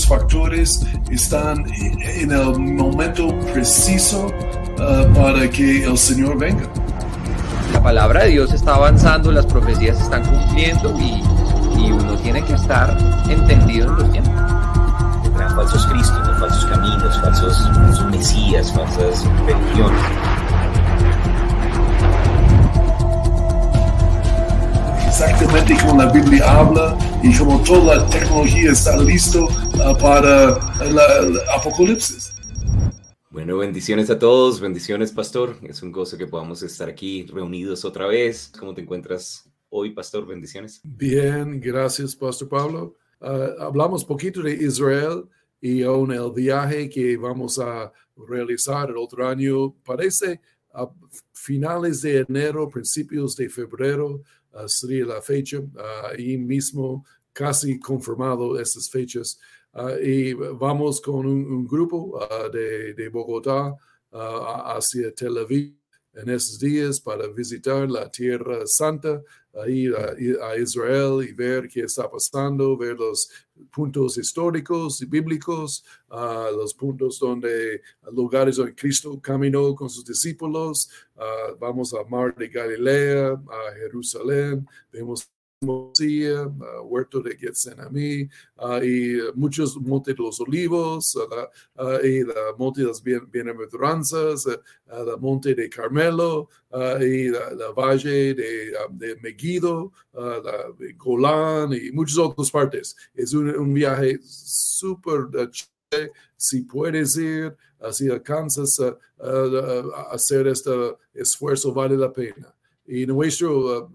muchos factores están en el momento preciso uh, para que el Señor venga. La palabra de Dios está avanzando, las profecías se están cumpliendo y, y uno tiene que estar entendido en los tiempos. Tendrán falsos cristos, falsos caminos, falsos, falsos mesías, falsas religiones. Exactamente como la Biblia habla y como toda la tecnología está listo uh, para el apocalipsis. Bueno, bendiciones a todos, bendiciones, pastor. Es un gozo que podamos estar aquí reunidos otra vez. ¿Cómo te encuentras hoy, pastor? Bendiciones. Bien, gracias, pastor Pablo. Uh, hablamos poquito de Israel y aún el viaje que vamos a realizar el otro año. Parece a finales de enero, principios de febrero, sería la fecha, uh, ahí mismo casi confirmado estas fechas. Uh, y vamos con un, grupo de, de, Bogotá hacia Tel Aviv en esos días para visitar la Tierra Santa, ir a, a, Israel y ver qué está pasando, ver los puntos históricos y bíblicos, uh, los puntos donde, lugares donde Cristo caminó con sus discípulos. Vamos a Mar de Galilea, a Jerusalén, vemos Huerto de Getsemaní uh, y muchos montes de los olivos uh, y la monte de las bienaventuranzas, la monte de Carmelo y la, valle de, de Megiddo, la de Golán y muchas otras partes. Es un, un viaje súper si puedes ir, si alcanzas a, hacer este esfuerzo, vale la pena. Y nuestro,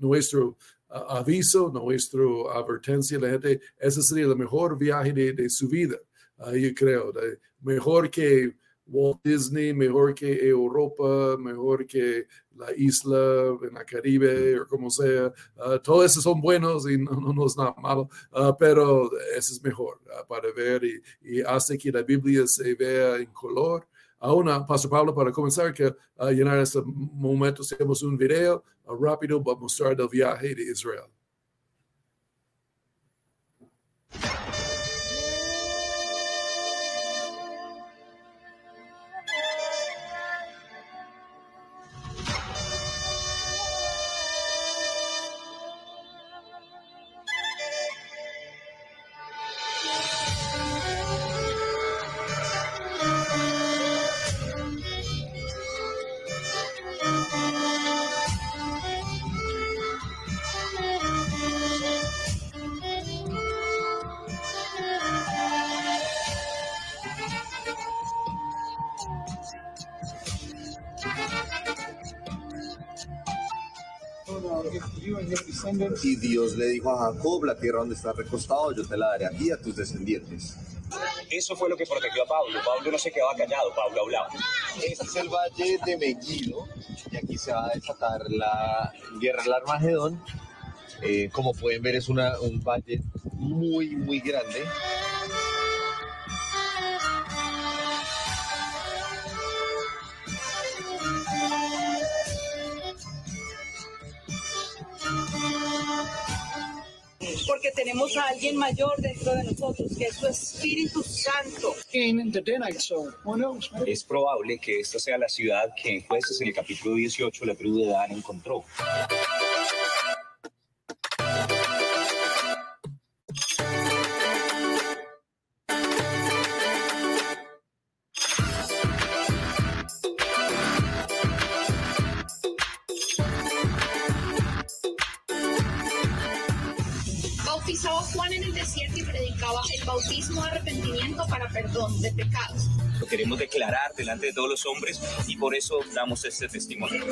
nuestro aviso, nuestro advertencia a la gente, ese sería el mejor viaje de, de su vida, yo creo, de, mejor que Walt Disney, mejor que Europa, mejor que la isla en la Caribe o como sea. Uh, todos esos son buenos y no, no, es nada malo, uh, pero ese es mejor para ver y, hace que la Biblia se vea en color. Ahora, Pastor Pablo, para comenzar, que llenar este momento, hacemos un video rápido para mostrar el viaje de Israel. Y Dios le dijo a Jacob, la tierra donde estás recostado, yo te la daré a ti y a tus descendientes. Eso fue lo que protegió a Pablo. Pablo no se quedaba callado, Pablo hablaba. Este es el valle de Megiddo y aquí se va a desatar la guerra del Armagedón. Eh, como pueden ver es una, un valle muy, muy grande. Tenemos a alguien mayor dentro de nosotros, que es su Espíritu Santo. Es probable que esta sea la ciudad que en jueces en el capítulo 18 la tribu de Dan encontró. Bautismo arrepentimiento para perdón de pecados. Lo queremos declarar delante de todos los hombres y por eso damos este testimonio.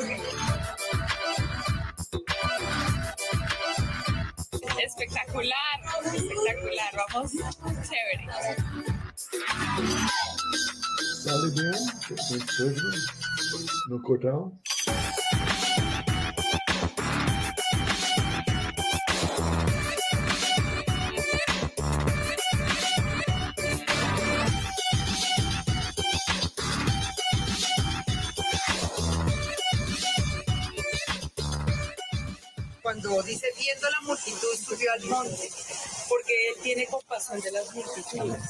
Espectacular, espectacular, vamos, chévere. ¿Sale bien? ¿No cortado? Dice, viendo la multitud, subió al monte. porque Él tiene compasión de las multitudes.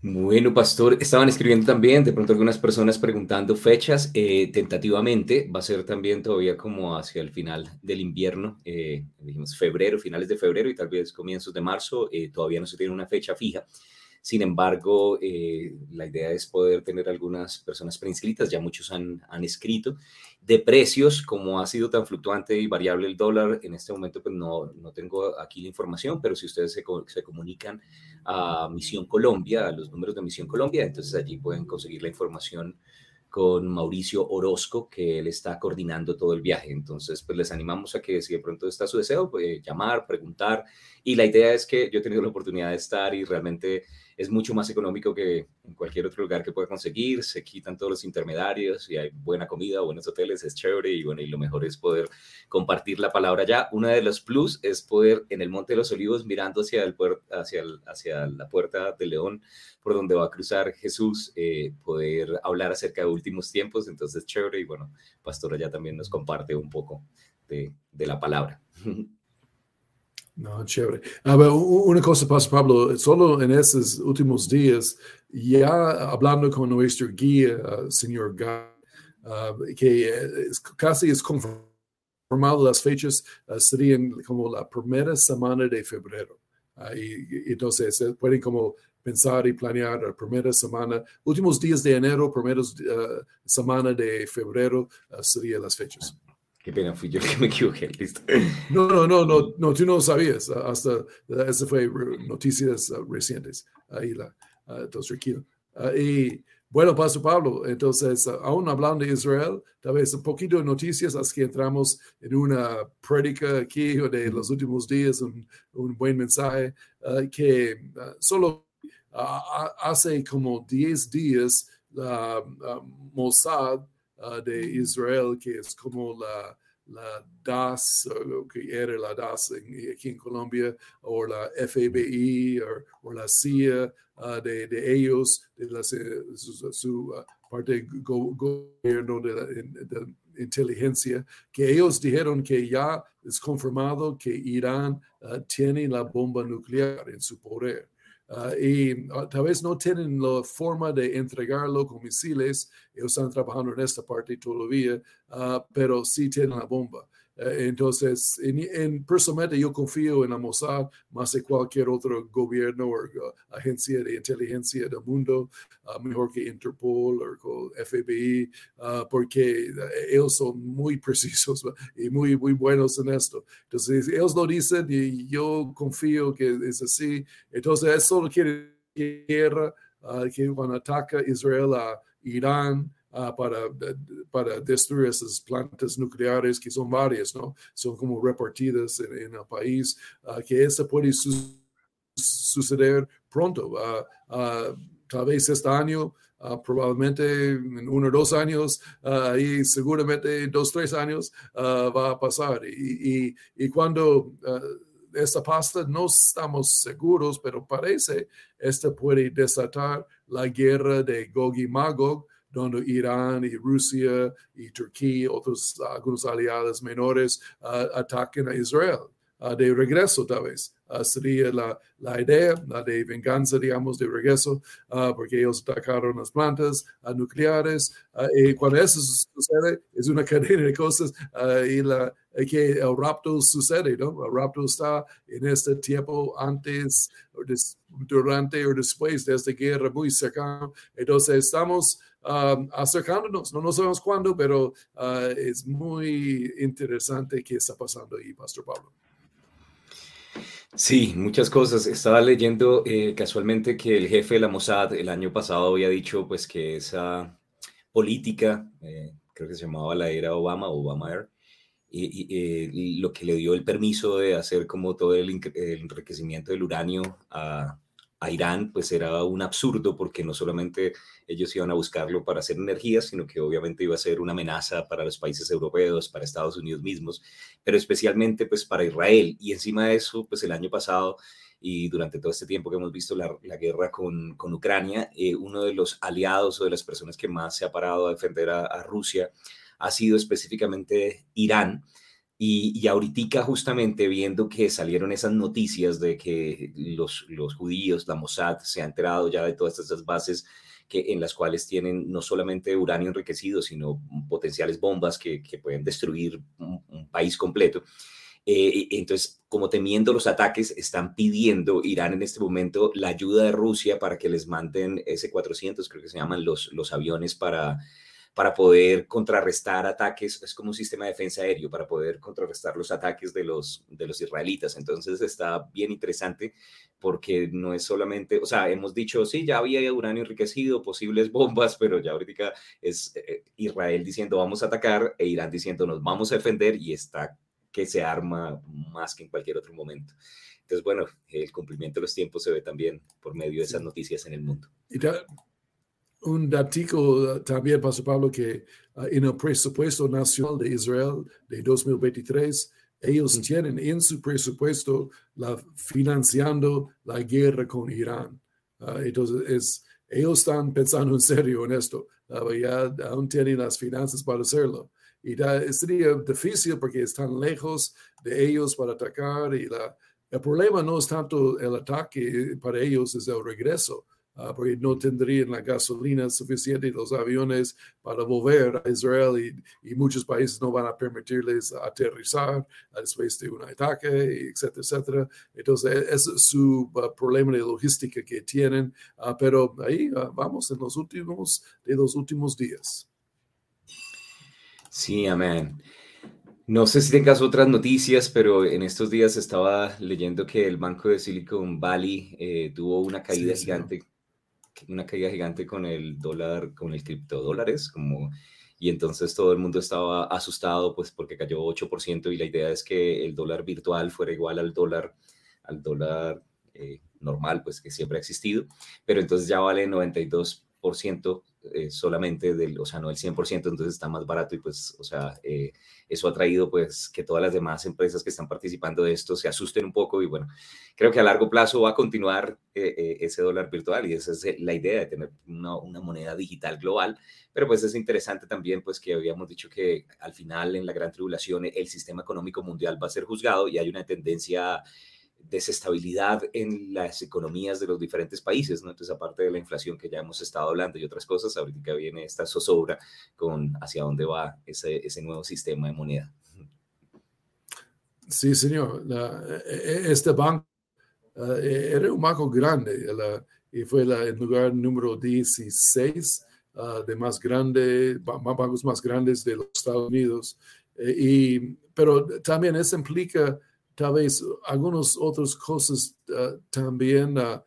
Bueno, pastor, estaban escribiendo también, de pronto algunas personas preguntando fechas, eh, tentativamente, va a ser también todavía como hacia el final del invierno, eh, dijimos febrero, finales de febrero y tal vez comienzos de marzo, eh, todavía no se tiene una fecha fija. Sin embargo, eh, la idea es poder tener algunas personas preinscritas, ya muchos han, han, escrito. De precios, como ha sido tan fluctuante y variable el dólar, en este momento pues no, no tengo aquí la información, pero si ustedes se, se, comunican a Misión Colombia, a los números de Misión Colombia, entonces allí pueden conseguir la información con Mauricio Orozco, que él está coordinando todo el viaje. Entonces, pues les animamos a que si de pronto está su deseo, pues llamar, preguntar. Y la idea es que yo he tenido la oportunidad de estar y realmente es mucho más económico que en cualquier otro lugar que pueda conseguir, se quitan todos los intermediarios y hay buena comida, buenos hoteles, es chévere y bueno, y lo mejor es poder compartir la palabra ya. Una de los plus es poder en el Monte de los Olivos mirando hacia, el hacia, hacia la puerta de León, por donde va a cruzar Jesús, eh, poder hablar acerca de últimos tiempos, entonces chévere y bueno, Pastora ya también nos comparte un poco de, de la palabra. No, chévere. A ver, una cosa, Pastor Pablo, solo en estos últimos días, ya hablando con nuestro guía, uh, señor Guy, uh, que es, casi es confirmado las fechas, uh, serían como la primera semana de febrero. y, y, entonces pueden como pensar y planear la primera semana, últimos días de enero, primeros semana de febrero, serían las fechas. Qué pena, fui yo que me equivoqué, listo. No, no, no, no, no tú no sabías, hasta, esa fue noticias recientes, ahí la, entonces tranquilo. y bueno, Pastor Pablo, entonces, aún hablando de Israel, tal vez un poquito de noticias, hasta que entramos en una prédica aquí de los últimos días, un, un buen mensaje, que solo hace como 10 días la Mossad de Israel, que es como la, la DAS, que era la DAS en, aquí en Colombia, o la FBI, o, la CIA de, de, ellos, de la, su, su parte go, gobierno de, la, de, inteligencia, que ellos dijeron que ya es confirmado que Irán uh, tiene la bomba nuclear en su poder. Uh, y uh, tal vez no tienen la forma de entregarlo con misiles, ellos están trabajando en esta parte todavía, uh, pero sí tienen la bomba. Eh, entonces, en, en, personalmente yo confío en la Mossad más que cualquier otro gobierno o agencia de inteligencia del mundo, mejor que Interpol o FBI, porque ellos son muy precisos y muy, muy buenos en esto. Entonces, ellos lo dicen y yo confío que es así. Entonces, eso solo quiere guerra, que cuando ataca Israel a Irán, uh, para, para destruir esas plantas nucleares que son varias, ¿no? Son como repartidas en, en el país, uh, que eso puede su suceder pronto, uh, tal vez este año. Uh, probablemente en uno o dos años uh, y seguramente dos, tres años uh, va a pasar. Y, y, y cuando esta pasta no estamos seguros, pero parece esta puede desatar la guerra de Gog y Magog donde Irán y Rusia y Turquía, otros algunos aliados menores, uh, ataquen a Israel. Uh, de regreso tal vez. Uh, sería la, la, idea, la de venganza, digamos, de regreso, porque ellos atacaron las plantas nucleares. y cuando eso sucede, es una cadena de cosas y la, que el rapto sucede, ¿no? El rapto está en este tiempo antes, durante o después de esta guerra muy cercana. Entonces estamos um, acercándonos, no, no sabemos cuándo, pero uh, es muy interesante qué está pasando ahí, Pastor Pablo. Sí, muchas cosas. Estaba leyendo eh, casualmente que el jefe de la Mossad el año pasado había dicho pues que esa política, eh, creo que se llamaba la era Obama, Obama Air, y, y, lo que le dio el permiso de hacer como todo el, el enriquecimiento del uranio a, a Irán, pues era un absurdo porque no solamente ellos iban a buscarlo para hacer energía, sino que obviamente iba a ser una amenaza para los países europeos, para Estados Unidos mismos, pero especialmente pues para Israel. Y encima de eso, pues el año pasado y durante todo este tiempo que hemos visto la, guerra con, con Ucrania, eh, uno de los aliados o de las personas que más se ha parado a defender a Rusia ha sido específicamente Irán. Y, y ahorita justamente viendo que salieron esas noticias de que los, los judíos, la Mossad, se ha enterado ya de todas estas bases que, en las cuales tienen no solamente uranio enriquecido, sino potenciales bombas que, que pueden destruir un, país completo. Eh, entonces, como temiendo los ataques, están pidiendo Irán en este momento la ayuda de Rusia para que les manden S-400, creo que se llaman los, los aviones para, para poder contrarrestar ataques, es como un sistema de defensa aéreo para poder contrarrestar los ataques de los, de los israelitas. Entonces está bien interesante porque no es solamente, o sea, hemos dicho, sí, ya había uranio enriquecido, posibles bombas, pero ya ahorita es eh, Israel diciendo vamos a atacar e Irán diciendo nos vamos a defender y está que se arma más que en cualquier otro momento. Entonces, bueno, el cumplimiento de los tiempos se ve también por medio de esas noticias en el mundo. Un datico también, Pastor Pablo, que uh, en el presupuesto nacional de Israel de 2023, ellos tienen en su presupuesto la, financiando la guerra con Irán. Uh, entonces, es, ellos están pensando en serio en esto. Uh, ya aún tienen las finanzas para hacerlo. Y da- sería difícil porque están lejos de ellos para atacar. Y la, el problema no es tanto el ataque, para ellos es el regreso ah, porque no tendrían la gasolina suficiente y los aviones para volver a Israel y, y muchos países no van a permitirles aterrizar después de un ataque, etcétera, etcétera. Entonces, e- ese es su ah, problema de logística que tienen, ah, pero ahí ah, vamos en los últimos, de los últimos días. Sí, amén. No sé si tengas otras noticias, pero en estos días estaba leyendo que el banco de Silicon Valley eh, tuvo una caída Sí, señor. Una caída gigante con el dólar, con el criptodólares, como, y entonces todo el mundo estaba asustado, pues porque cayó 8% y la idea es que el dólar virtual fuera igual al dólar, al dólar eh, normal, pues que siempre ha existido, pero entonces ya vale 92% eh, solamente del, o sea, no el 100%, entonces está más barato y pues, o sea, eh, eso ha traído pues que todas las demás empresas que están participando de esto se asusten un poco y bueno, creo que a largo plazo va a continuar eh, eh, ese dólar virtual y esa es eh, la idea de tener una, una moneda digital global, pero pues es interesante también pues que habíamos dicho que al final en la gran tribulación el sistema económico mundial va a ser juzgado y hay una tendencia desestabilidad en las economías de los diferentes países, ¿no? Entonces, aparte de la inflación que ya hemos estado hablando y otras cosas, ahorita viene esta zozobra con hacia dónde va ese, ese nuevo sistema de moneda. Sí, señor. La- e- e- este banco eh, era un banco grande y fue el lugar número 16 ah, de más grande, ba- ba- bancos más grandes de los Estados Unidos. Eh, y, pero también eso implica tal vez algunas otras cosas ah, también, ah,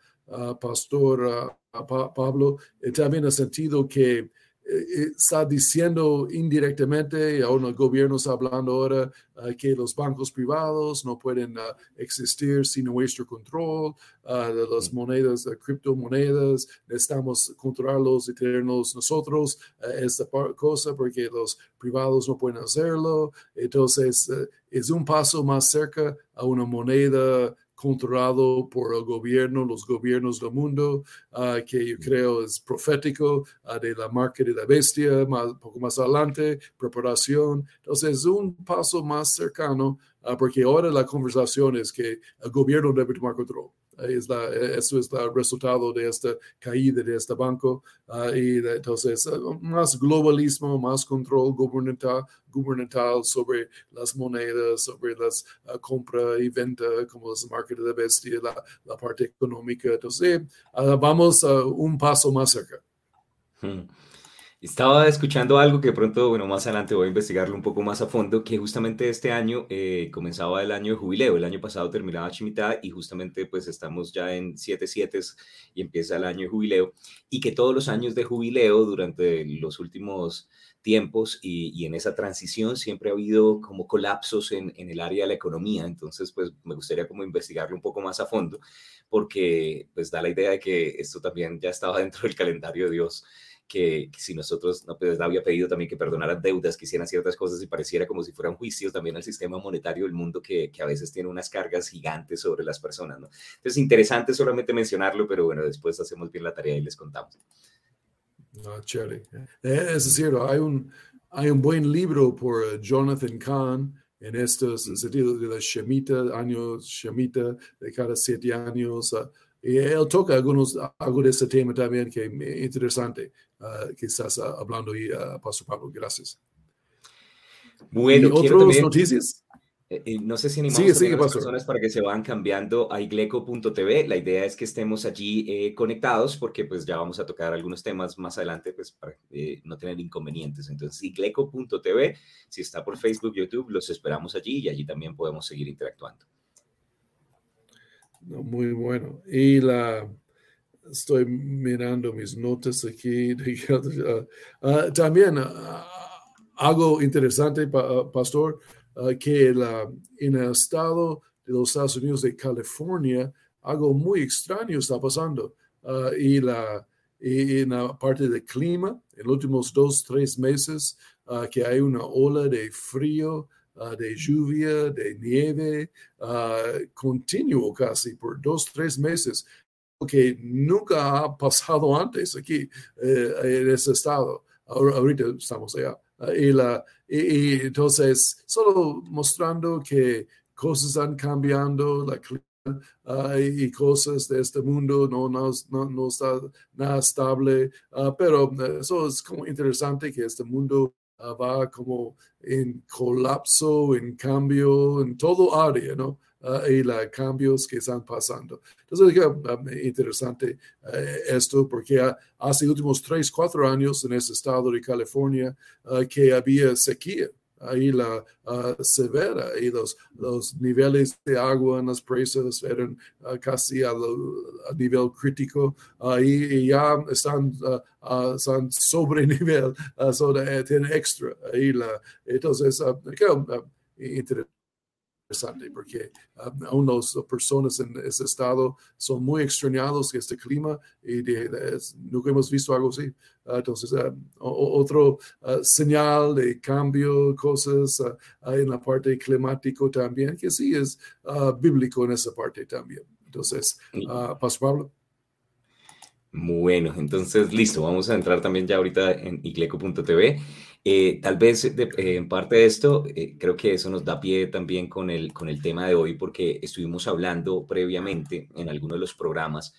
Pastor Pa- Pablo, también en el sentido que está diciendo indirectamente, aún el gobierno está hablando ahora, ah, que los bancos privados no pueden ah, existir sin nuestro control ah, de las monedas, de criptomonedas, necesitamos controlarlos y tenerlos nosotros, eh, esta cosa, porque los privados no pueden hacerlo. Entonces, eh, es un paso más cerca a una moneda controlado por el gobierno, los gobiernos del mundo, ah, que yo creo es profético ah, de la marca de la bestia, más, poco más adelante, preparación. Entonces, es un paso más cercano, ah, porque ahora la conversación es que el gobierno debe tomar control. Eh, Es la, eh, eso es el resultado de esta caída de este banco. ah, y entonces, eh, más globalismo, más control gubernamental, gubernamental sobre las monedas, sobre las ah, compra y venta, como es la marca de bestia, la, la parte económica. Entonces, ah, vamos a un paso más cerca. Hmm. Estaba escuchando algo que pronto, bueno, más adelante voy a investigarlo un poco más a fondo, que justamente este año eh, comenzaba el año de jubileo, el año pasado terminaba Shemitah y justamente pues estamos ya en 7-7 y empieza el año de jubileo y que todos los años de jubileo durante los últimos tiempos y, y en esa transición siempre ha habido como colapsos en, en el área de la economía, entonces pues me gustaría como investigarlo un poco más a fondo porque pues da la idea de que esto también ya estaba dentro del calendario de Dios que, que si nosotros no pues, había pedido también que perdonaran deudas, que hicieran ciertas cosas y pareciera como si fueran juicios también al sistema monetario del mundo que, que a veces tiene unas cargas gigantes sobre las personas, ¿no? Entonces, interesante solamente mencionarlo, pero bueno, después hacemos bien la tarea y les contamos. No, chévere. Eh, Es cierto, hay un, hay un buen libro por Jonathan Kahn en estos en sentido de la Shemitah, años Shemitah de cada siete años. Uh, y él toca algunos, algo de ese tema también que es interesante uh, que estás uh, hablando ahí, Pastor Pablo. Gracias. Bueno, ¿Y otras noticias? Eh, eh, no sé si animamos a las personas para que se van cambiando a igleco.tv. La idea es que estemos allí eh, conectados porque pues ya vamos a tocar algunos temas más adelante pues para no tener inconvenientes. Entonces igleco.tv, si está por Facebook, YouTube, los esperamos allí y allí también podemos seguir interactuando. muy bueno. Y la estoy mirando mis notas aquí. Ah, también ah, algo interesante, pastor Uh, que la, en el estado de los Estados Unidos de California algo muy extraño está pasando. Uh, y, la, en la parte del clima, en los últimos dos, tres meses, uh, que hay una ola de frío, de lluvia, de nieve, continuo casi por dos, tres meses, que nunca ha pasado antes aquí eh, en ese estado. ahorita estamos allá. y, la, y, entonces, solo mostrando que cosas están cambiando, la clima y cosas de este mundo no, no, no, está nada estable, uh, pero eso es como interesante que este mundo uh, va como en colapso, en cambio, en todo área, ¿no? Uh, y los cambios que están pasando. Entonces, es interesante uh, esto porque hace últimos tres, cuatro años en ese estado de California uh, que había sequía. Ahí la severa y los, los niveles de agua en las presas eran casi a, nivel crítico. Y ya están, están sobre nivel, so tienen extra. Ahí la, entonces, interesante porque um, aún las personas en ese estado son muy extrañados de este clima y nunca hemos visto algo así. Uh, entonces, um, otro uh, señal de cambio, cosas uh, en la parte climático también, que sí es bíblico en esa parte también. Entonces, Pastor Pablo. Bueno, entonces listo, vamos a entrar también ya ahorita en igleco.tv. Eh, tal vez eh, en parte de esto, eh, creo que eso nos da pie también con el, con el tema de hoy, porque estuvimos hablando previamente en algunos de los programas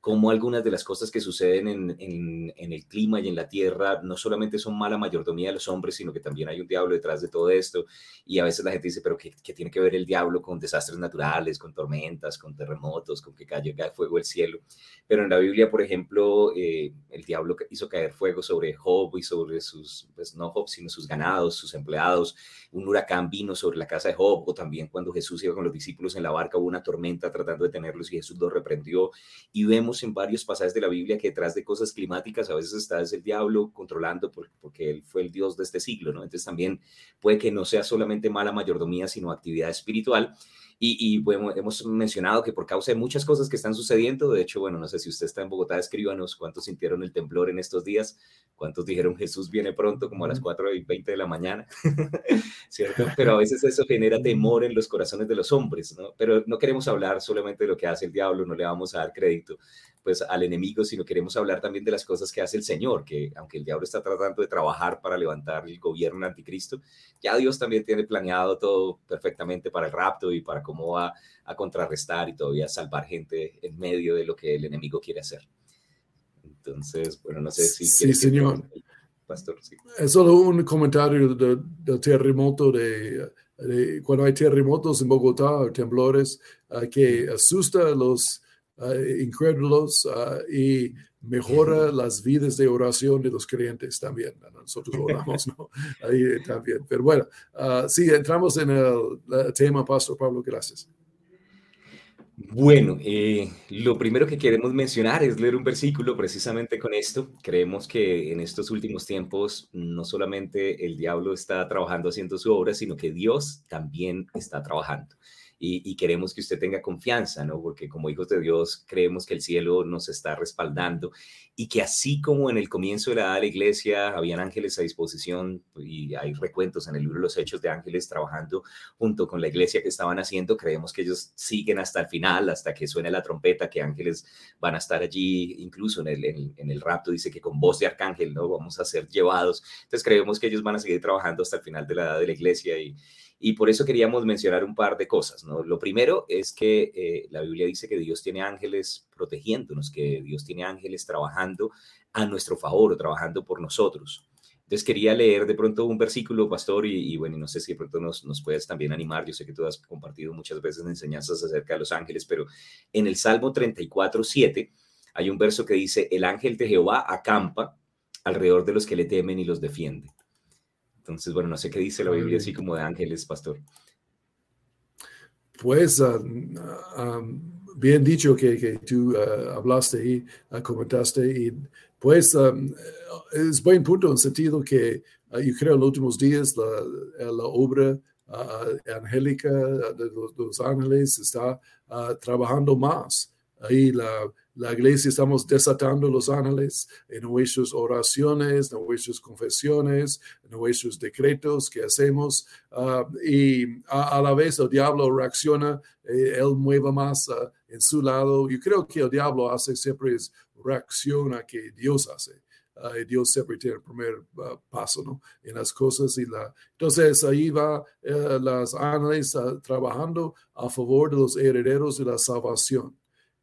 cómo algunas de las cosas que suceden en, el clima y en la tierra no solamente son mala mayordomía de los hombres, sino que también hay un diablo detrás de todo esto. Y a veces la gente dice, pero ¿qué, tiene que ver el diablo con desastres naturales, con tormentas, con terremotos, con que caiga fuego del cielo? Pero en la Biblia, por ejemplo, eh, el diablo hizo caer fuego sobre Job y sobre sus, pues no Job, sino sus ganados, sus empleados. Un huracán vino sobre la casa de Job, o también cuando Jesús iba con los discípulos en la barca, hubo una tormenta tratando de tenerlos y Jesús los reprendió. Y vemos en varios pasajes de la Biblia que detrás de cosas climáticas a veces está el diablo controlando porque él fue el Dios de este siglo, ¿no? Entonces también puede que no sea solamente mala mayordomía, sino actividad espiritual. Y, bueno, hemos mencionado que por causa de muchas cosas que están sucediendo, de hecho, bueno, no sé si usted está en Bogotá, escríbanos cuántos sintieron el temblor en estos días, cuántos dijeron Jesús viene pronto, como a las 4 y 20 de la mañana, ¿cierto? Pero a veces eso genera temor en los corazones de los hombres, ¿no? Pero no queremos hablar solamente de lo que hace el diablo, no le vamos a dar crédito pues al enemigo, sino queremos hablar también de las cosas que hace el Señor, que aunque el diablo está tratando de trabajar para levantar el gobierno anticristo, ya Dios también tiene planeado todo perfectamente para el rapto y para cómo va a contrarrestar y todavía salvar gente en medio de lo que el enemigo quiere hacer. Entonces, bueno, no sé si... Sí, señor. Pastor, Es solo un comentario del terremoto de, cuando hay terremotos en Bogotá, temblores, uh, que asusta a los incrédulos uh, y mejora las vidas de oración de los creyentes también. Nosotros oramos, ¿no? Ahí también. Pero bueno, uh, sí, entramos en el, tema, Pastor Pablo, gracias. Bueno, eh, lo primero que queremos mencionar es leer un versículo precisamente con esto. Creemos que en estos últimos tiempos no solamente el diablo está trabajando haciendo su obra, sino que Dios también está trabajando y, queremos que usted tenga confianza, ¿no? Porque como hijos de Dios creemos que el cielo nos está respaldando y que así como en el comienzo de la, la iglesia habían ángeles a disposición y hay recuentos en el libro de los hechos de ángeles trabajando junto con la iglesia que estaban haciendo, creemos que ellos siguen hasta el final final hasta que suene la trompeta, que ángeles van a estar allí, incluso en el, en, el rapto dice que con voz de arcángel, ¿no? Vamos a ser llevados. Entonces creemos que ellos van a seguir trabajando hasta el final de la edad de la iglesia y, y por eso queríamos mencionar un par de cosas, ¿no? Lo primero es que eh, la Biblia dice que Dios tiene ángeles protegiéndonos, que Dios tiene ángeles trabajando a nuestro favor, trabajando por nosotros. Entonces quería leer de pronto un versículo, pastor, y, y bueno, no sé si de pronto nos, nos, puedes también animar. Yo sé que tú has compartido muchas veces enseñanzas acerca de los ángeles, pero en el Salmo 34, 7 hay un verso que dice, el ángel de Jehová acampa alrededor de los que le temen y los defiende. Entonces, bueno, no sé qué dice la Biblia así como de ángeles, pastor. Pues ah, ah, bien dicho que, que tú uh, hablaste y uh, comentaste y pues es buen punto en el sentido que yo creo en los últimos días la, la obra angélica de los, de los, ángeles está trabajando más. Ahí la, la iglesia estamos desatando los ángeles en nuestras oraciones, en nuestras confesiones, en nuestros decretos que hacemos. Ah, y a, la vez el diablo reacciona, eh, él mueve más uh, en su lado. Yo creo que el diablo hace siempre es reacciona que Dios hace. Uh, Dios siempre tiene el primer paso ¿no? en las cosas. Y la, entonces ahí va eh, las ángeles trabajando a favor de los herederos de la salvación.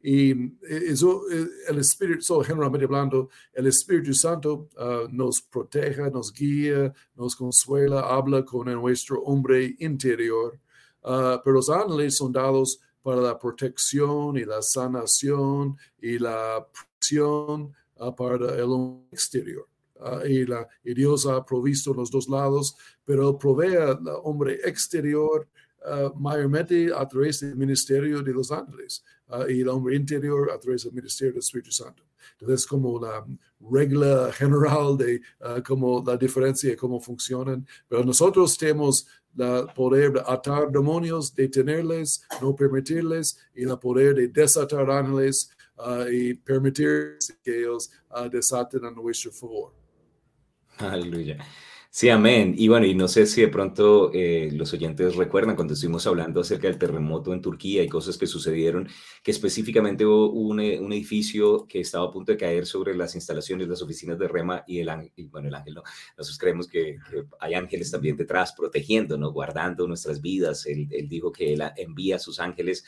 Y eh, eh, el Espíritu, generalmente hablando, el Espíritu Santo uh, nos protege, nos guía, nos consuela, habla con nuestro hombre interior. Uh, pero los ángeles son dados para la protección y la sanación y la protección uh, para el hombre exterior. y Dios ha provisto los dos lados, pero provee al hombre exterior mayormente a través del ministerio de los ángeles. Ah, y el hombre interior a través del ministerio del Espíritu Santo. Entonces, como la regla general de uh, como la diferencia de cómo funcionan, pero nosotros tenemos el poder de atar demonios, detenerles, no permitirles, y el poder de desatar ángeles uh, y permitir que ellos uh, desaten a nuestro favor. Aleluya. Sí, amén. Y bueno, y no sé si de pronto eh, los oyentes recuerdan cuando estuvimos hablando acerca del terremoto en Turquía y cosas que sucedieron, que específicamente hubo un, eh, edificio que estaba a punto de caer sobre las instalaciones, las oficinas de Rema y el ángel, bueno, el ángel no, nosotros creemos que, hay ángeles también detrás protegiendo, ¿no? guardando nuestras vidas. Él, él dijo que él envía a sus ángeles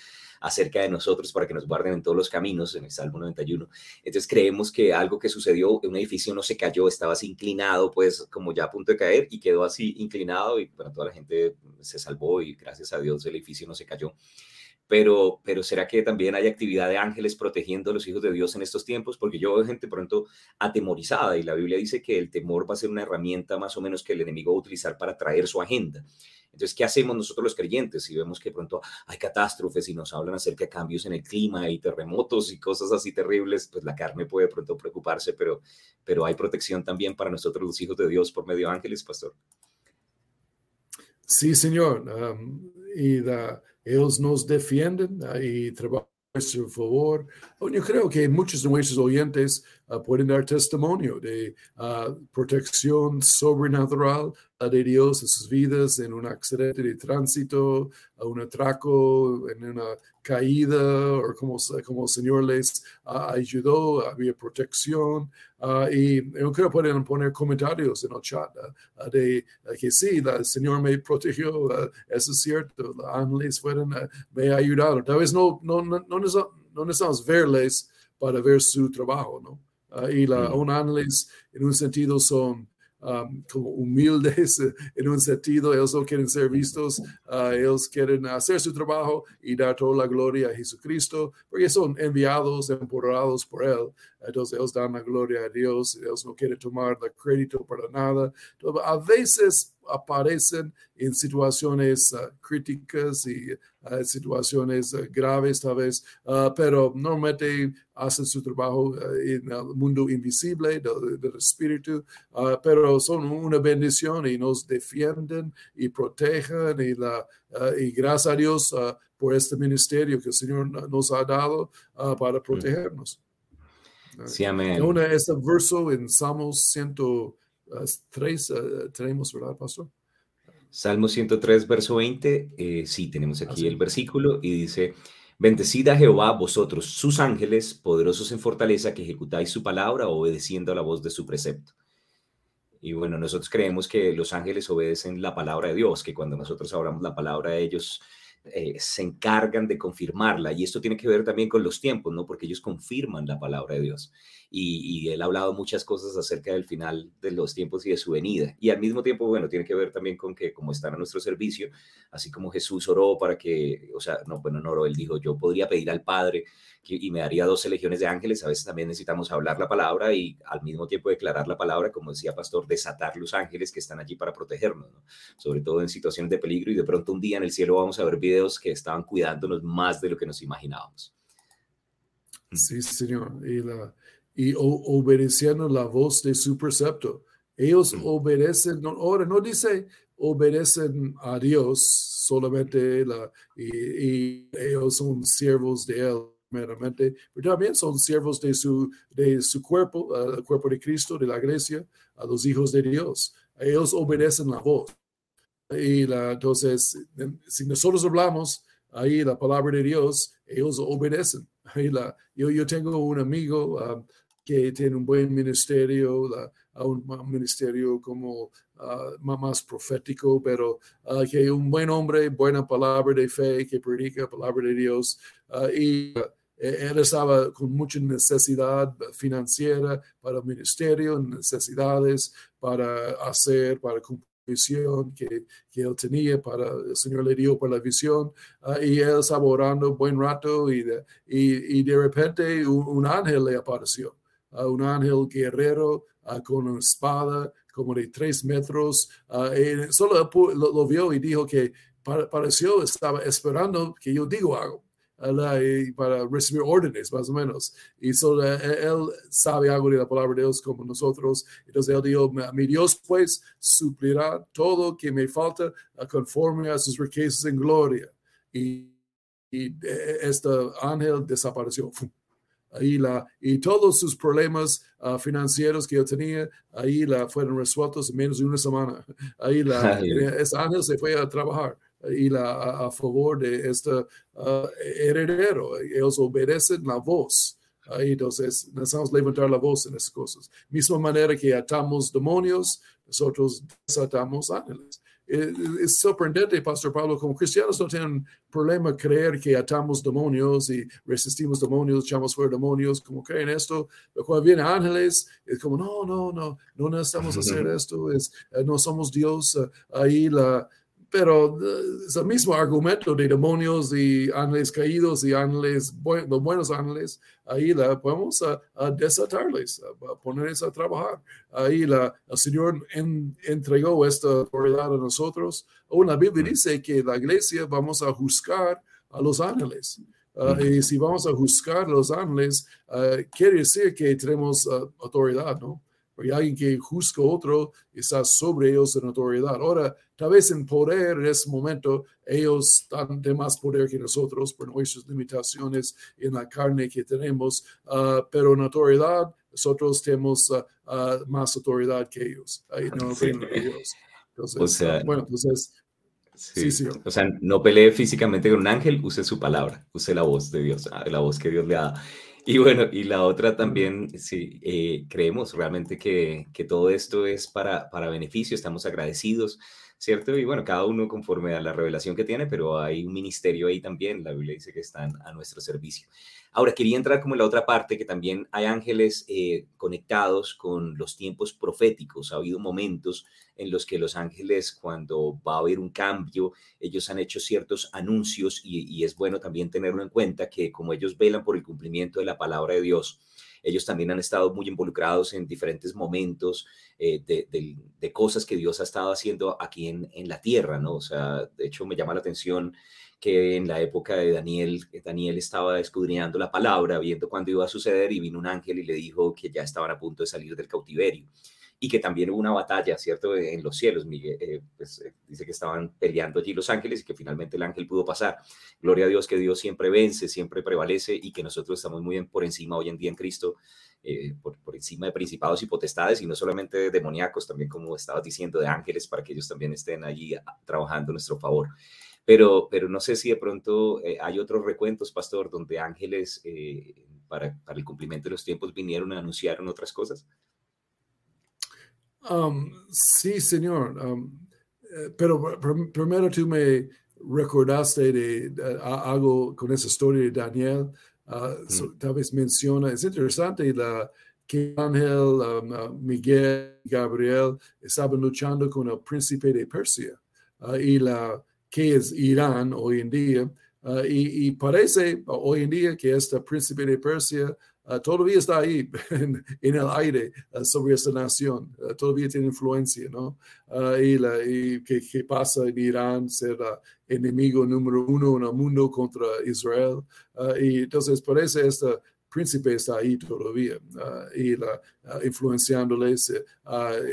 acerca de nosotros para que nos guarden en todos los caminos, en el Salmo 91. Entonces creemos que algo que sucedió, un edificio no se cayó, estaba así inclinado, pues como ya a punto de caer y quedó así inclinado y bueno, toda la gente se salvó y gracias a Dios el edificio no se cayó. Pero, pero ¿será que también hay actividad de ángeles protegiendo a los hijos de Dios en estos tiempos? Porque yo veo gente pronto atemorizada y la Biblia dice que el temor va a ser una herramienta más o menos que el enemigo va a utilizar para traer su agenda. Entonces, ¿qué hacemos nosotros los creyentes si vemos que pronto hay catástrofes y nos hablan acerca de cambios en el clima y terremotos y cosas así terribles? Pues la carne puede pronto preocuparse, pero, pero hay protección también para nosotros los hijos de Dios por medio de ángeles, pastor. Sí, Señor. y ellos nos defienden y trabajan a su favor. Yo creo que muchos de nuestros oyentes pueden dar testimonio de uh, protección sobrenatural de Dios en sus vidas en un accidente de tránsito, un atraco, en una caída, o como, como el Señor les uh, ayudó, había protección. y yo creo que pueden poner comentarios en el chat de que sí, el Señor me protegió, eso es cierto, los ángeles fueron, me ayudaron. Tal vez no, no, no, no necesitamos verles para ver su trabajo, ¿no? Ah, y la, un ángeles en un sentido son um, como humildes en un sentido, ellos no quieren ser vistos, uh, ellos quieren hacer su trabajo y dar toda la gloria a Jesucristo, porque son enviados, empoderados por Él. Entonces ellos dan la gloria a Dios, ellos no quieren tomar el crédito para nada. Entonces, a veces aparecen en situaciones uh, críticas y uh, situaciones uh, graves tal vez, pero normalmente hacen su trabajo en el mundo invisible del, del espíritu, pero son una bendición y nos defienden y protegen y, la, y gracias a Dios por este ministerio que el Señor nos ha dado para protegernos. Sí, amén. Una, este verso en Salmos 103 tenemos, ¿verdad, Pastor? Salmo 103, verso 20, eh, sí, tenemos aquí el versículo y dice, Bendecid a Jehová vosotros, sus ángeles, poderosos en fortaleza, que ejecutáis su palabra, obedeciendo a la voz de su precepto. Y bueno, nosotros creemos que los ángeles obedecen la palabra de Dios, que cuando nosotros hablamos la palabra de ellos, eh, se encargan de confirmarla. Y esto tiene que ver también con los tiempos, ¿no? Porque ellos confirman la palabra de Dios. Y, él ha hablado muchas cosas acerca del final de los tiempos y de su venida. Y al mismo tiempo, bueno, tiene que ver también con que como están a nuestro servicio, así como Jesús oró para que, o sea, no, bueno, no oró, él dijo, yo podría pedir al Padre y me daría 12 legiones de ángeles. A veces también necesitamos hablar la palabra y al mismo tiempo declarar la palabra, como decía Pastor, desatar los ángeles que están allí para protegernos, sobre todo en situaciones de peligro. Y de pronto un día en el cielo vamos a ver videos que estaban cuidándonos más de lo que nos imaginábamos. Sí, Señor. Y, la, y obedeciendo la voz de su precepto. Ellos mm. obedecen, ahora no dice obedecen a Dios solamente la, y ellos son siervos de Él meramente, pero también son siervos de su, de su cuerpo, el cuerpo de Cristo, de la iglesia, a los hijos de Dios. Ellos obedecen la voz. Y la, entonces, si nosotros hablamos ahí la palabra de Dios, ellos obedecen. Ahí la, yo, yo tengo un amigo um, que tiene un buen ministerio, la, un, ministerio como uh, más profético, pero uh, que un buen hombre, buena palabra de fe, que predica palabra de Dios. Uh, y eh, él estaba con mucha necesidad financiera para el ministerio, necesidades para hacer, para cumplir visión que, que, él tenía para el Señor le dio por la visión ah, y él estaba orando buen rato y de, y, y de repente un, ángel le apareció, uh, un ángel guerrero con una espada como de tres metros, y solo lo, lo, vio y dijo que pareció, estaba esperando que yo digo algo para recibir órdenes, más o menos. Y so, eh, él sabe algo de la palabra de Dios como nosotros. Entonces él dijo, mi Dios pues suplirá todo que me falta conforme a sus riquezas en gloria. Y, y eh, este ángel desapareció. Ahí la, y todos sus problemas ah, financieros que yo tenía, ahí la fueron resueltos en menos de una semana. Ahí la, ese ángel se fue a trabajar y la, a, favor de este uh, heredero. Ellos obedecen la voz. entonces, necesitamos levantar la voz en esas cosas. Misma manera que atamos demonios, nosotros desatamos ángeles. Es, sorprendente, Pastor Pablo, como cristianos no tienen problema creer que atamos demonios y resistimos demonios, echamos fuera demonios, como creen esto, pero cuando vienen ángeles, es como, no, no, no, no necesitamos hacer esto, es, eh, no somos Dios, eh, ahí la, pero eh, es el mismo argumento de demonios y ángeles caídos y ángeles, los buenos ángeles, ahí la podemos a, desatarles, a, ponerles a trabajar. Ahí la, el Señor entregó esta autoridad a nosotros. O la Biblia dice que la iglesia vamos a juzgar a los ángeles. Ah, y si vamos a juzgar a los ángeles, ah, quiere decir que tenemos ah, autoridad, ¿no? Porque alguien que juzga a otro está sobre ellos en autoridad. Ahora, tal vez en poder en ese momento, ellos están de más poder que nosotros por nuestras limitaciones en la carne que tenemos, uh, pero en autoridad, nosotros tenemos uh, uh, más autoridad que ellos. Ahí no sí. ellos. Entonces, o sea, bueno, entonces Sí. Sí, O sea, no pelee físicamente con un ángel, use su palabra, use la voz de Dios, la voz que Dios le ha y bueno, y la otra también, sí, eh, creemos realmente que, que, todo esto es para, para beneficio, estamos agradecidos, ¿cierto? Y bueno, cada uno conforme a la revelación que tiene, pero hay un ministerio ahí también, la Biblia dice que están a nuestro servicio. Ahora, quería entrar como en la otra parte, que también hay ángeles eh, conectados con los tiempos proféticos. Ha habido momentos en los que los ángeles, cuando va a haber un cambio, ellos han hecho ciertos anuncios y, es bueno también tenerlo en cuenta que como ellos velan por el cumplimiento de la palabra de Dios, ellos también han estado muy involucrados en diferentes momentos eh, de, cosas que Dios ha estado haciendo aquí en, en la tierra, ¿no? O sea, de hecho me llama la atención que en la época de Daniel, Daniel estaba escudriñando la palabra, viendo cuándo iba a suceder y vino un ángel y le dijo que ya estaban a punto de salir del cautiverio y que también hubo una batalla, ¿cierto?, en los cielos. Miguel, eh, pues, eh, dice que estaban peleando allí los ángeles y que finalmente el ángel pudo pasar. Gloria a Dios que Dios siempre vence, siempre prevalece y que nosotros estamos muy bien por encima hoy en día en Cristo, eh, por, por, encima de principados y potestades y no solamente de demoníacos, también como estabas diciendo, de ángeles para que ellos también estén allí trabajando a nuestro favor. pero, pero no sé si de pronto eh, hay otros recuentos, pastor, donde ángeles eh, para, para, el cumplimiento de los tiempos vinieron a anunciar otras cosas. Um, sí, señor. Um, eh, pero pr primero tú me recordaste de, de, algo con esa historia de Daniel. Uh, mm. so, tal vez menciona, es interesante la que Ángel, um, uh, Miguel, Gabriel estaban luchando con el príncipe de Persia uh, y la que es Irán hoy en día. Uh, y, y, parece hoy en día que este príncipe de Persia Uh, todavía está ahí en, en el aire uh, sobre esta nación, uh, todavía tiene influencia, ¿no? y, la, y ¿qué, ¿qué, pasa en Irán, ser enemigo número uno en el mundo contra Israel. y entonces parece este príncipe está ahí todavía y la, influenciándoles.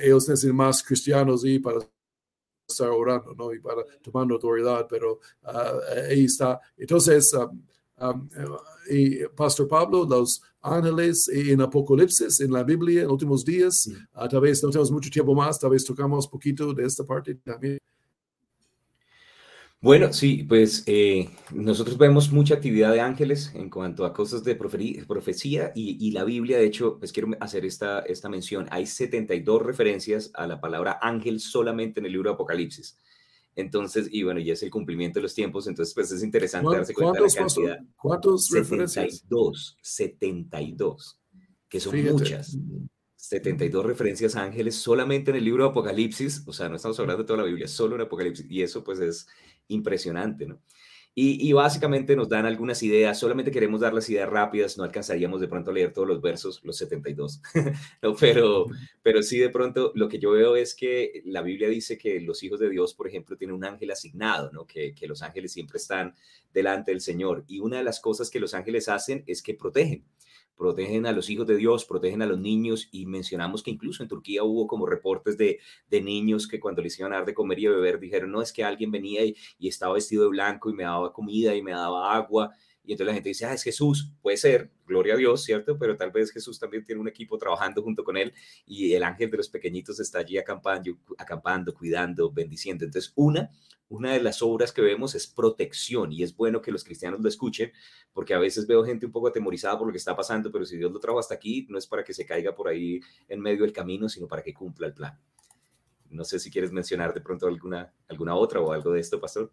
ellos necesitan más cristianos ahí para estar orando, ¿no? Y para tomando autoridad, pero ahí está. Entonces, um, um, y Pastor Pablo, los ángeles en Apocalipsis, en la Biblia, en los últimos días. Uh, tal vez no tenemos mucho tiempo más, tal vez tocamos poquito de esta parte también. Bueno, sí, pues eh, nosotros vemos mucha actividad de ángeles en cuanto a cosas de profecía y, y, la Biblia, de hecho, pues quiero hacer esta, esta mención. Hay 72 referencias a la palabra ángel solamente en el libro de Apocalipsis. Entonces, y bueno, ya es el cumplimiento de los tiempos, entonces pues es interesante darse cuenta de la cantidad. ¿Cuántos 72, referencias? 72, que son muchas. 72 referencias a ángeles solamente en el libro de Apocalipsis, o sea, no estamos hablando de toda la Biblia, solo en Apocalipsis, y eso pues es impresionante, ¿no? Y, básicamente nos dan algunas ideas, solamente queremos dar las ideas rápidas, no alcanzaríamos de pronto a leer todos los versos, los 72, no, pero, pero sí de pronto lo que yo veo es que la Biblia dice que los hijos de Dios, por ejemplo, tienen un ángel asignado, ¿no? que, que los ángeles siempre están delante del Señor. Y una de las cosas que los ángeles hacen es que protegen protegen a los hijos de Dios, protegen a los niños y mencionamos que incluso en Turquía hubo como reportes de, de niños que cuando les iban a dar de comer y beber dijeron, no, es que alguien venía y, y estaba vestido de blanco y me daba comida y me daba agua y entonces la gente dice, ah, es Jesús, puede ser, gloria a Dios, ¿cierto? Pero tal vez Jesús también tiene un equipo trabajando junto con él y el ángel de los pequeñitos está allí acampando, acampando cuidando, bendiciendo. Entonces, una, una de las obras que vemos es protección y es bueno que los cristianos lo escuchen porque a veces veo gente un poco atemorizada por lo que está pasando, pero si Dios lo trajo hasta aquí, no es para que se caiga por ahí en medio del camino, sino para que cumpla el plan. No sé si quieres mencionar de pronto alguna, alguna otra o algo de esto, pastor.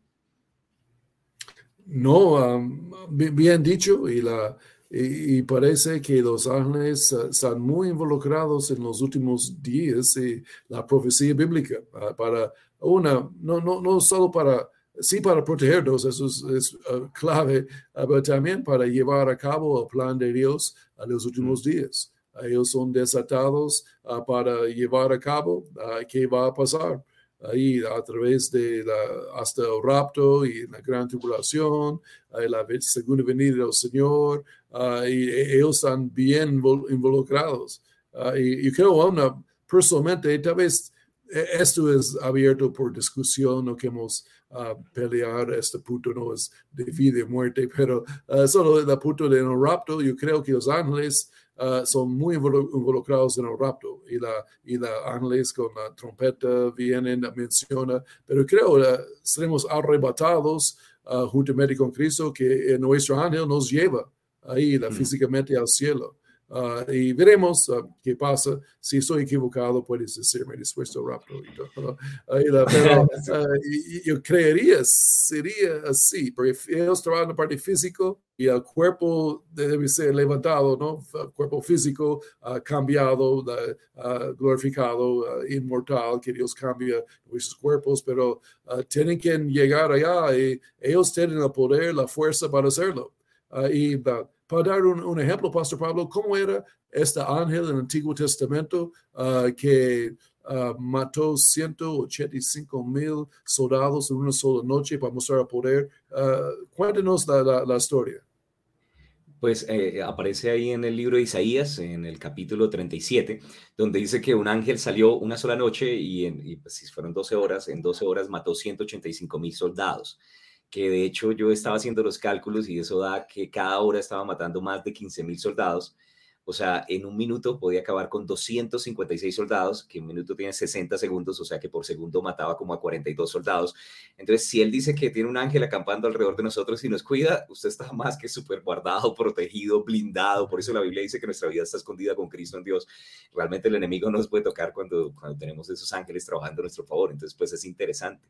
No, bien dicho, y, la, y, parece que los ángeles uh, están muy involucrados en los últimos días y la profecía bíblica uh, para una, no, no, no solo para, sí para protegernos, eso es, uh, clave, pero también para llevar a cabo el plan de Dios a los últimos días. Ellos son desatados para llevar a cabo qué va a pasar ahí a través de la, hasta el rapto y la gran tribulación, la segunda venida del Señor, uh, y ellos están bien involucrados. Uh, y yo creo, una, personalmente, tal vez esto es abierto por discusión, no queremos uh, pelear, este punto no es de vida y muerte, pero solo el punto de el rapto, yo creo que los ángeles uh, son muy involucrados en el rapto y la, y la ángeles con la trompeta vienen, menciona, pero creo que uh, seremos arrebatados uh, juntamente con Cristo que nuestro ángel nos lleva ahí la, mm. físicamente al cielo. Uh, y veremos uh, qué pasa. Si estoy equivocado, puedes decirme rapto. Uh, pero yo creería sería así, porque ellos trabajan la parte físico y el cuerpo debe ser levantado, ¿no? El cuerpo físico cambiado, glorificado, inmortal, que Dios cambia nuestros cuerpos, pero tienen que llegar allá y ellos tienen el poder, la fuerza para hacerlo. Y para dar un, ejemplo, Pastor Pablo, ¿cómo era este ángel en el Antiguo Testamento uh, que uh, mató 185 mil soldados en una sola noche para mostrar poder? Uh, cuéntenos la, la, historia. Pues eh, aparece ahí en el libro de Isaías, en el capítulo 37, donde dice que un ángel salió una sola noche y, en, y pues, si fueron 12 horas, en 12 horas mató 185 mil soldados que de hecho yo estaba haciendo los cálculos y eso da que cada hora estaba matando más de 15 mil soldados. O sea, en un minuto podía acabar con 256 soldados, que un minuto tiene 60 segundos, o sea que por segundo mataba como a 42 soldados. Entonces, si él dice que tiene un ángel acampando alrededor de nosotros y nos cuida, usted está más que súper guardado, protegido, blindado. Por eso la Biblia dice que nuestra vida está escondida con Cristo en Dios. Realmente el enemigo nos puede tocar cuando, cuando tenemos esos ángeles trabajando a nuestro favor. Entonces, pues es interesante.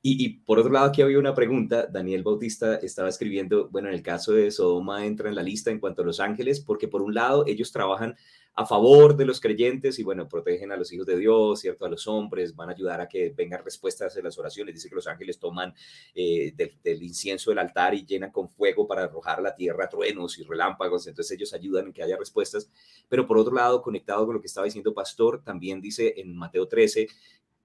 Y, por otro lado, aquí había una pregunta. Daniel Bautista estaba escribiendo, bueno, en el caso de Sodoma entra en la lista en cuanto a los ángeles, porque por un lado ellos trabajan a favor de los creyentes y bueno, protegen a los hijos de Dios, ¿cierto? A los hombres, van a ayudar a que vengan respuestas en las oraciones. Dice que los ángeles toman eh, del, incienso del altar y llenan con fuego para arrojar a la tierra truenos y relámpagos, entonces ellos ayudan en que haya respuestas. Pero por otro lado, conectado con lo que estaba diciendo Pastor, también dice en Mateo 13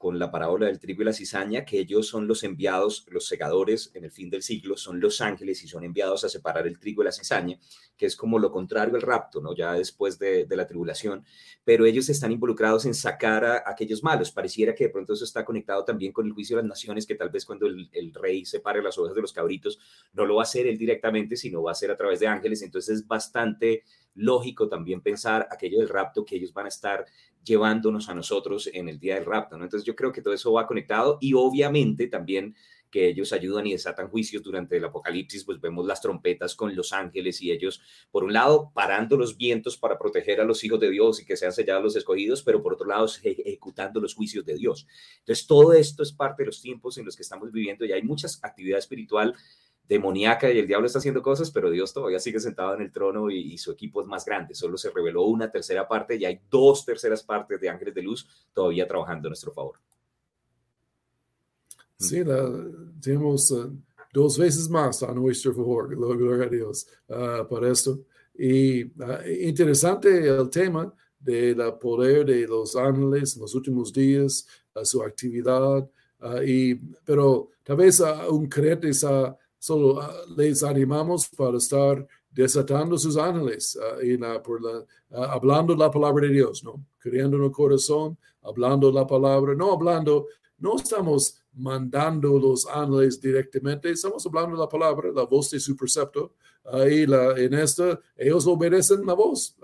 con la parábola del trigo y la cizaña, que ellos son los enviados, los segadores en el fin del siglo, son los ángeles y son enviados a separar el trigo y la cizaña, que es como lo contrario al rapto, ¿no? Ya después de, la tribulación, pero ellos están involucrados en sacar a, aquellos malos. Pareciera que de pronto eso está conectado también con el juicio de las naciones, que tal vez cuando el, rey separe las ovejas de los cabritos, no lo va a hacer él directamente, sino va a ser a través de ángeles. Entonces es bastante lógico también pensar aquello del rapto que ellos van a estar llevándonos a nosotros en el día del rapto, ¿no? Entonces yo creo que todo eso va conectado y obviamente también que ellos ayudan y desatan juicios durante el apocalipsis, pues vemos las trompetas con los ángeles y ellos, por un lado, parando los vientos para proteger a los hijos de Dios y que sean sellados los escogidos, pero por otro lado, ejecutando los juicios de Dios. Entonces, todo esto es parte de los tiempos en los que estamos viviendo y hay muchas actividad espiritual demoníaca y el diablo está haciendo cosas, pero Dios todavía sigue sentado en el trono y, su equipo es más grande. Solo se reveló una tercera parte y hay dos terceras partes de ángeles de luz todavía trabajando a nuestro favor. Sí, tenemos uh, dos veces más a nuestro favor, gloria a Dios, uh, por esto. Y uh, interesante el tema del poder de los ángeles en los últimos días, su actividad, y, pero tal vez un creyente está Solo ah, les animamos para estar desatando sus ángeles uh, y la, por la, uh, hablando la palabra de Dios, ¿no? Creando en el corazón, hablando la palabra, no hablando, no estamos mandando los ángeles directamente, estamos hablando la palabra, la voz de su precepto, y la, en esta, ellos obedecen la voz,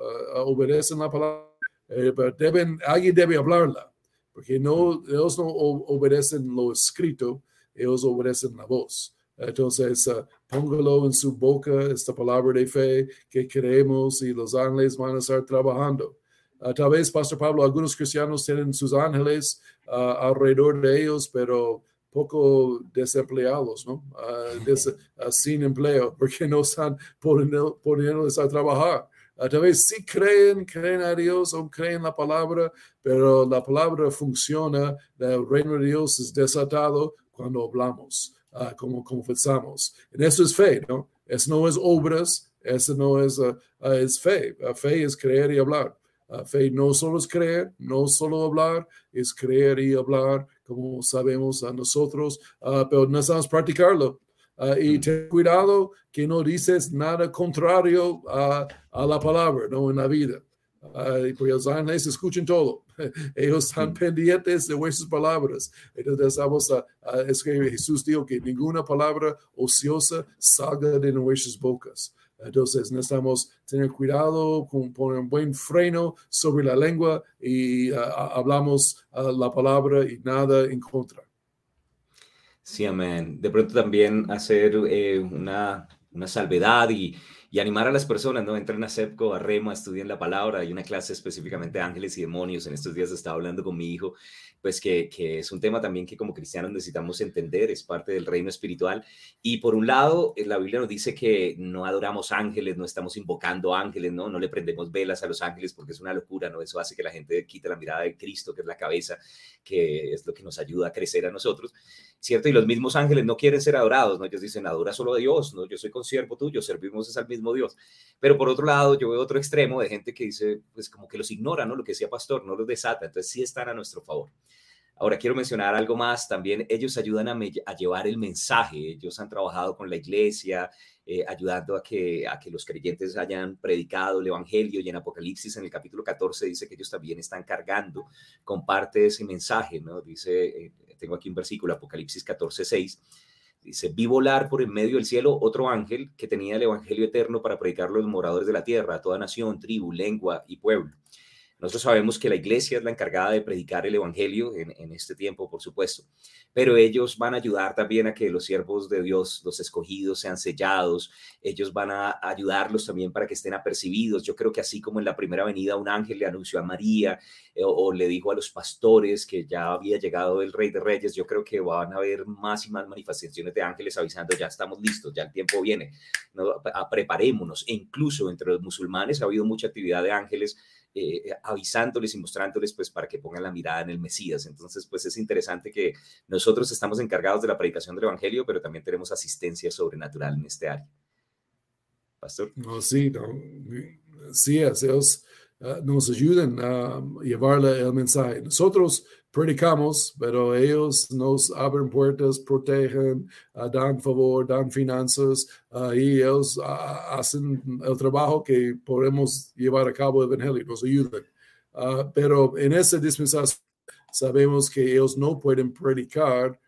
obedecen la palabra, eh, pero deben, alguien debe hablarla, porque no, ellos no obedecen lo escrito, ellos obedecen la voz. Entonces, uh, póngalo en su boca, esta palabra de fe que creemos y los ángeles van a estar trabajando. Uh, tal vez, Pastor Pablo, algunos cristianos tienen sus ángeles uh, alrededor de ellos, pero poco desempleados, ¿no? sin empleo, porque no están poniéndoles a trabajar. tal vez sí creen, creen a Dios o creen la palabra, pero la palabra funciona, el reino de Dios es desatado cuando hablamos. Ah, como confesamos. En eso es fe, ¿no? Eso no es obras, eso no es, uh, es fe. fe es creer y hablar. fe no solo es creer, no solo hablar, es creer y hablar, como sabemos a nosotros, pero necesitamos practicarlo. y mm. ten cuidado que no dices nada contrario a, a la palabra, ¿no? En la vida. porque los ángeles escuchan todo. Ellos están pendientes de vuestras palabras. Entonces vamos a, escribir. Jesús dijo que ninguna palabra ociosa salga de nuestras bocas. Entonces necesitamos tener cuidado con poner un buen freno sobre la lengua y hablamos la palabra y nada en contra. Sí, amén. De pronto también hacer eh, una, una salvedad y y animar a las personas, ¿no? Entren a CEPCO, a Rema, estudien la palabra. Hay una clase específicamente de ángeles y demonios. En estos días estaba hablando con mi hijo, pues que, que es un tema también que como cristianos necesitamos entender, es parte del reino espiritual. Y por un lado, la Biblia nos dice que no adoramos ángeles, no estamos invocando ángeles, ¿no? No le prendemos velas a los ángeles porque es una locura, ¿no? Eso hace que la gente quite la mirada de Cristo, que es la cabeza, que es lo que nos ayuda a crecer a nosotros. ¿Cierto? Y los mismos ángeles no quieren ser adorados, ¿no? Ellos dicen, adora solo a Dios, ¿no? Yo soy consiervo tuyo, servimos es al mismo Dios. Pero por otro lado, yo veo otro extremo de gente que dice, pues como que los ignora, ¿no? Lo que decía Pastor, no los desata, entonces sí están a nuestro favor. Ahora quiero mencionar algo más, también ellos ayudan a, llevar el mensaje, ellos han trabajado con la iglesia, eh, ayudando a que, a que los creyentes hayan predicado el Evangelio y en Apocalipsis en el capítulo 14 dice que ellos también están cargando con parte de ese mensaje, ¿no? Dice, eh, tengo aquí un versículo, Apocalipsis 14, 6, Dice, vi volar por en medio del cielo otro ángel que tenía el Evangelio eterno para predicar a los moradores de la tierra, a toda nación, tribu, lengua y pueblo. Nosotros sabemos que la iglesia es la encargada de predicar el Evangelio en, este tiempo, por supuesto, pero ellos van a ayudar también a que los siervos de Dios, los escogidos, sean sellados, ellos van a ayudarlos también para que estén apercibidos. Yo creo que así como en la primera venida un ángel le anunció a María eh, o, le dijo a los pastores que ya había llegado el Rey de Reyes, yo creo que van a haber más y más manifestaciones de ángeles avisando, ya estamos listos, ya el tiempo viene, ¿no? preparémonos. E incluso entre los musulmanes ha habido mucha actividad de ángeles eh, eh, avisándoles y mostrándoles pues para que pongan la mirada en el Mesías. Entonces pues es interesante que nosotros estamos encargados de la predicación del Evangelio, pero también tenemos asistencia sobrenatural en este área. Pastor. No, sí, no, sí, ellos uh, nos ayudan a llevarle el mensaje. Nosotros predicamos, pero ellos nos abren puertas, protegen, uh, dan favor, dan finanzas uh, y ellos uh, hacen el trabajo que podemos llevar a cabo el Evangelio, nos ayudan. pero en esa dispensación sabemos que ellos no pueden predicar,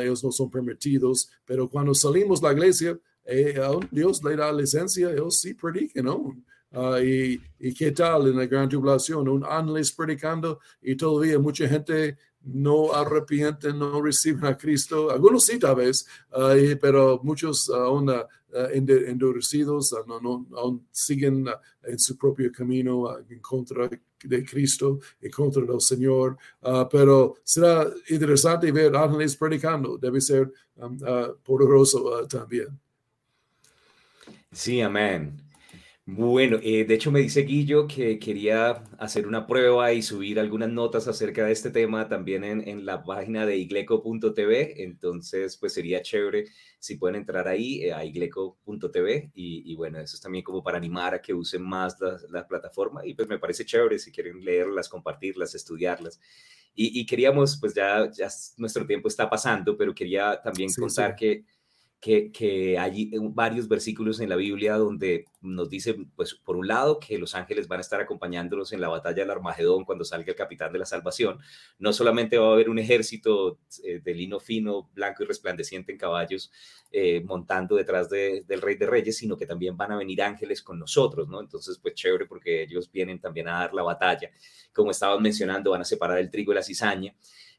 ellos no son permitidos, pero cuando salimos de la iglesia, eh, Dios le da licencia, ellos sí predican, ¿no? Ah, y, y, qué tal en la gran tribulación, un ángel predicando y todavía mucha gente no arrepiente, no reciben a Cristo. Algunos sí tal vez, pero muchos aún uh, endurecidos, no, no, aún siguen en su propio camino en contra de Cristo, en contra del Señor. pero será interesante ver ángeles predicando, debe ser poderoso también. Sí, amén. Bueno, eh, de hecho me dice Guillo que quería hacer una prueba y subir algunas notas acerca de este tema también en, la página de igleco.tv, entonces pues sería chévere si pueden entrar ahí eh, a igleco.tv y, bueno, eso es también como para animar a que usen más la, plataforma y pues me parece chévere si quieren leerlas, compartirlas, estudiarlas. Y, queríamos, pues ya, ya nuestro tiempo está pasando, pero quería también contar que que, hay varios versículos en la Biblia donde nos dice, pues por un lado, que los ángeles van a estar acompañándonos en la batalla del Armagedón cuando salga el capitán de la salvación. No solamente va a haber un ejército eh, de lino fino, blanco y resplandeciente en caballos eh, montando detrás del Rey de Reyes, sino que también van a venir ángeles con nosotros, ¿no? Entonces, pues chévere porque ellos vienen también a dar la batalla. Como estaban mencionando, van a separar el trigo y la cizaña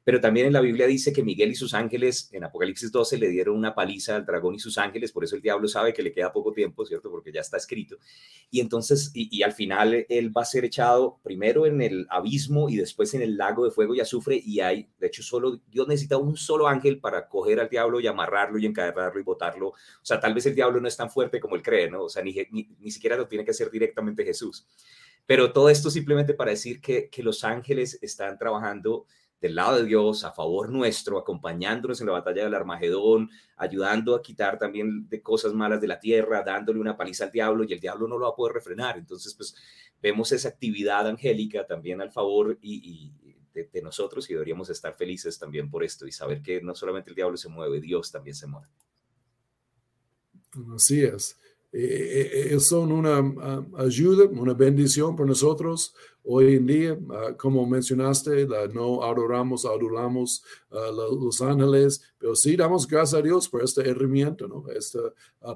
pero también en la Biblia dice que Miguel y sus ángeles en Apocalipsis 12 le dieron una paliza al dragón y sus ángeles, por eso el diablo sabe que le queda poco tiempo, ¿cierto? Porque ya está escrito. Y entonces, y, al final él va a ser echado primero en el abismo y después en el lago de fuego y azufre y hay, de hecho, solo Dios necesita un solo ángel para coger al diablo y amarrarlo y encadenarlo y botarlo. O sea, tal vez el diablo no es tan fuerte como él cree, ¿no? O sea, ni, ni, siquiera lo tiene que hacer directamente Jesús. Pero todo esto simplemente para decir que, que los ángeles están trabajando del lado de Dios, a favor nuestro, acompañándonos en la batalla del Armagedón, ayudando a quitar también de cosas malas de la tierra, dándole una paliza al diablo y el diablo no lo va a poder refrenar. Entonces, pues vemos esa actividad angélica también al favor y, de, nosotros y deberíamos estar felices también por esto y saber que no solamente el diablo se mueve, Dios también se mueve. Así es. Eh, eh, son una ah, ayuda, una bendición para nosotros hoy en día. Ah, como mencionaste, no adoramos, adoramos a los ángeles, pero sí damos gracias a Dios por este herramienta, este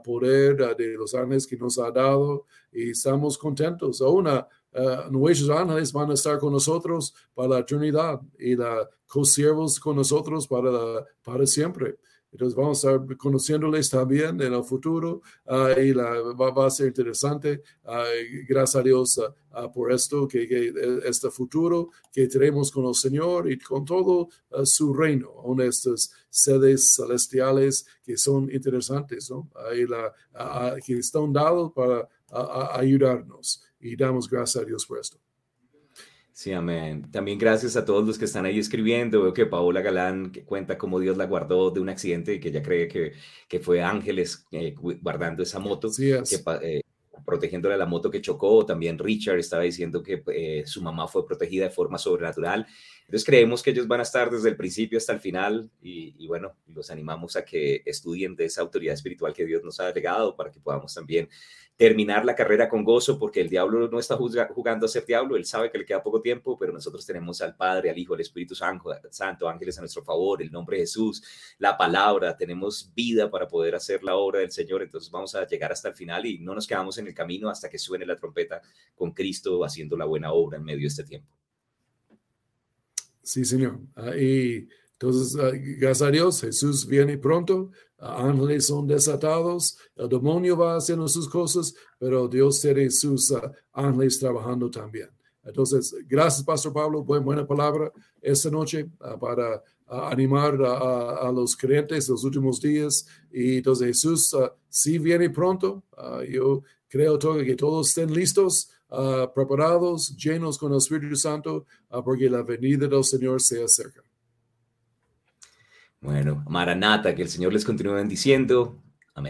poder de los ángeles que nos ha dado y estamos contentos. Aún nuestros ángeles van a estar con nosotros para la eternidad y la co-siervos con nosotros para, para siempre. Entonces vamos a estar conociéndoles también en el futuro ah, y la, va, a ser interesante. Ah, gracias a Dios ah, por esto, que, que, este futuro que tenemos con el Señor y con todo su reino, con estas sedes celestiales que son interesantes, ¿no? la, que están dados para ayudarnos y damos gracias a Dios por esto. Sí, amén. También gracias a todos los que están ahí escribiendo. Veo que Paola Galán que cuenta cómo Dios la guardó de un accidente y que ella cree que, que fue ángeles eh, guardando esa moto. Sí, que, eh, protegiéndole a la moto que chocó. También Richard estaba diciendo que eh, su mamá fue protegida de forma sobrenatural. Entonces creemos que ellos van a estar desde el principio hasta el final y, y, bueno, los animamos a que estudien de esa autoridad espiritual que Dios nos ha legado para que podamos también terminar la carrera con gozo, porque el diablo no está jugando a ser diablo, él sabe que le queda poco tiempo, pero nosotros tenemos al Padre, al Hijo, al Espíritu Santo, ángeles a nuestro favor, el nombre de Jesús, la palabra, tenemos vida para poder hacer la obra del Señor, entonces vamos a llegar hasta el final y no nos quedamos en el camino hasta que suene la trompeta con Cristo haciendo la buena obra en medio de este tiempo. Sí, Señor. Ah, entonces, ah, gracias a Dios, Jesús viene pronto, ángeles son desatados, el demonio va haciendo sus cosas, pero Dios tiene sus ah, ángeles trabajando también. Entonces, gracias, Pastor Pablo, buena, buena palabra esta noche para animar a, los creyentes los últimos días. Y entonces Jesús sí viene pronto. yo creo que todos estén listos, preparados, llenos con el Espíritu Santo, porque la venida del Señor se acerca. Bueno, Maranata, que el Señor les continúe bendiciendo.